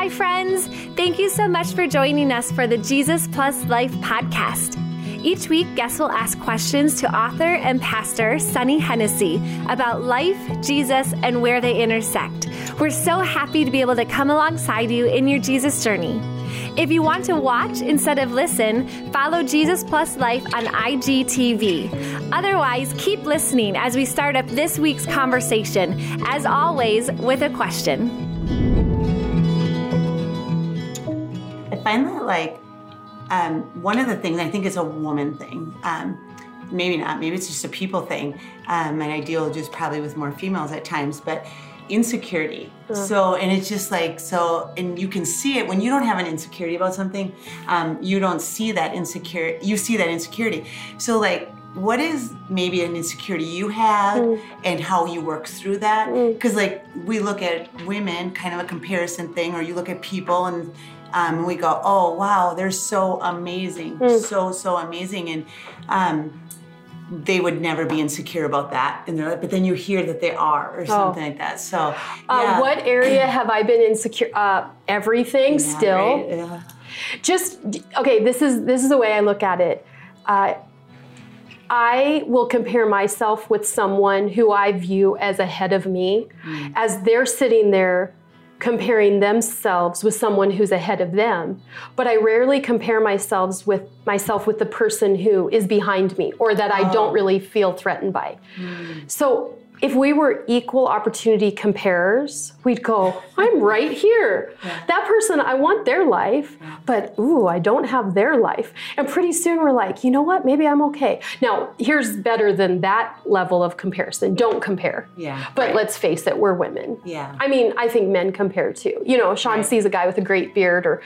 Hi, friends. Thank you so much for joining us for the Jesus Plus Life podcast. Each week, guests will ask questions to author and pastor Sunny Hennessy about life, Jesus, and where they intersect. We're so happy to be able to come alongside you in your Jesus journey. If you want to watch instead of listen, follow Jesus Plus Life on IGTV. Otherwise, keep listening as we start up this week's conversation, as always, with a question. Find that like um, one of the things I think is a woman thing. Um, maybe not. Maybe it's just a people thing. Um, and I deal just probably with more females at times, but insecurity. So, and it's just like so, and you can see it when you don't have an insecurity about something. Um, you don't see that insecure. You see that insecurity. So, like what is maybe an insecurity you have mm. and how you work through that because mm. like we look at women kind of a comparison thing or you look at people and um, we go, oh wow, they're so amazing, mm. so so amazing, and um, they would never be insecure about that, and they're like, but then you hear that they are or oh. something like that. So, uh, yeah. uh, what area have I been insecure? Uh, everything yeah, still. Right? Yeah. Just okay. This is this is the way I look at it. Uh, I will compare myself with someone who I view as ahead of me, mm. as they're sitting there comparing themselves with someone who's ahead of them but i rarely compare myself with myself with the person who is behind me or that i don't oh. really feel threatened by mm. so if we were equal opportunity comparers, we'd go, I'm right here. Yeah. That person, I want their life, yeah. but ooh, I don't have their life. And pretty soon we're like, you know what? Maybe I'm okay. Now, here's better than that level of comparison. Don't compare. Yeah. But right. let's face it, we're women. Yeah. I mean, I think men compare too. You know, Sean right. sees a guy with a great beard, or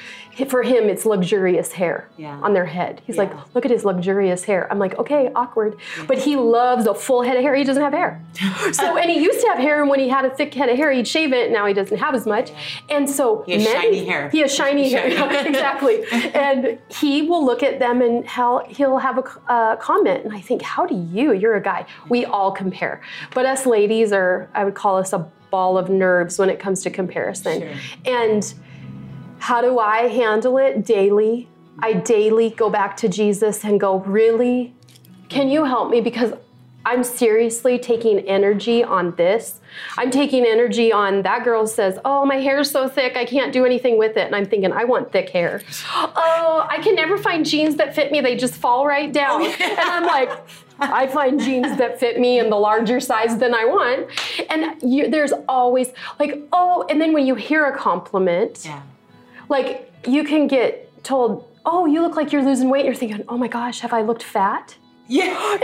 for him, it's luxurious hair yeah. on their head. He's like, look at his luxurious hair. I'm like, okay, awkward. But he loves a full head of hair. He doesn't have hair. so and he used to have hair, and when he had a thick head of hair, he'd shave it. Now he doesn't have as much, and so he has men, shiny hair. He has shiny hair, exactly. and he will look at them and he'll he'll have a uh, comment, and I think, how do you? You're a guy. We all compare, but us ladies are, I would call us a ball of nerves when it comes to comparison, sure. and how do I handle it daily? I daily go back to Jesus and go, really? Can you help me? Because I'm seriously taking energy on this. I'm taking energy on that girl says, Oh, my hair's so thick, I can't do anything with it. And I'm thinking, I want thick hair. Oh, I can never find jeans that fit me, they just fall right down. Oh, yeah. And I'm like, I find jeans that fit me in the larger size than I want. And you, there's always like, oh, and then when you hear a compliment, yeah. like you can get told, oh, you look like you're losing weight. You're thinking, oh my gosh, have I looked fat? Yeah,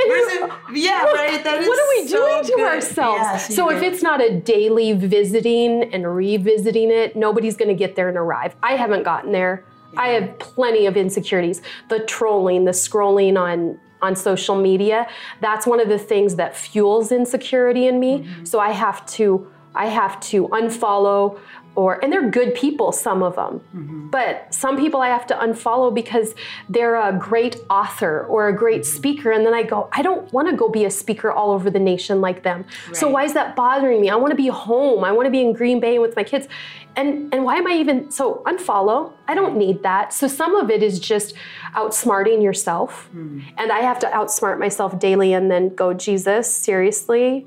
yeah, right. That is what are we so doing to good. ourselves? Yes, so if it's not a daily visiting and revisiting it, nobody's going to get there and arrive. I haven't gotten there. Yeah. I have plenty of insecurities. The trolling, the scrolling on on social media, that's one of the things that fuels insecurity in me. Mm-hmm. So I have to I have to unfollow or and they're good people some of them. Mm-hmm. but some people i have to unfollow because they're a great author or a great mm-hmm. speaker. And then i go i don't want to go be a speaker all over the nation like them. Right. so why is that bothering me? I want to be home. I want to be in green bay with my kids. And and why am i even so unfollow. I don't need that. So some of it is just outsmarting yourself. Mm. and i have to outsmart myself daily and then go jesus seriously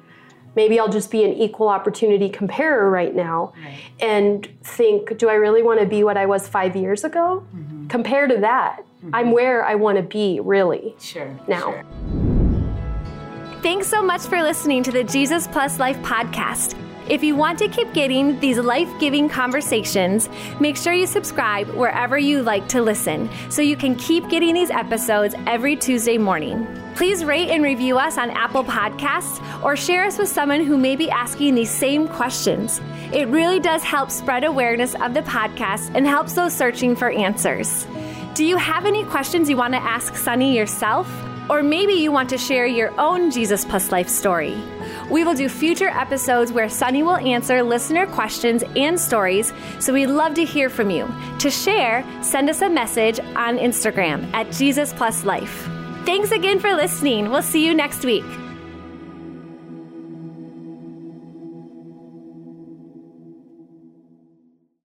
maybe I'll just be an equal opportunity comparer right now right. and think, do I really want to be what I was five years ago? Mm-hmm. Compare to that. Mm-hmm. I'm where I want to be, really. Sure. Now. Sure. Thanks so much for listening to the Jesus Plus Life podcast. If you want to keep getting these life giving conversations, make sure you subscribe wherever you like to listen so you can keep getting these episodes every Tuesday morning. Please rate and review us on Apple Podcasts or share us with someone who may be asking these same questions. It really does help spread awareness of the podcast and helps those searching for answers. Do you have any questions you want to ask Sunny yourself? Or maybe you want to share your own Jesus Plus Life story. We will do future episodes where Sunny will answer listener questions and stories, so we'd love to hear from you. To share, send us a message on Instagram at Jesus Plus Life. Thanks again for listening. We'll see you next week.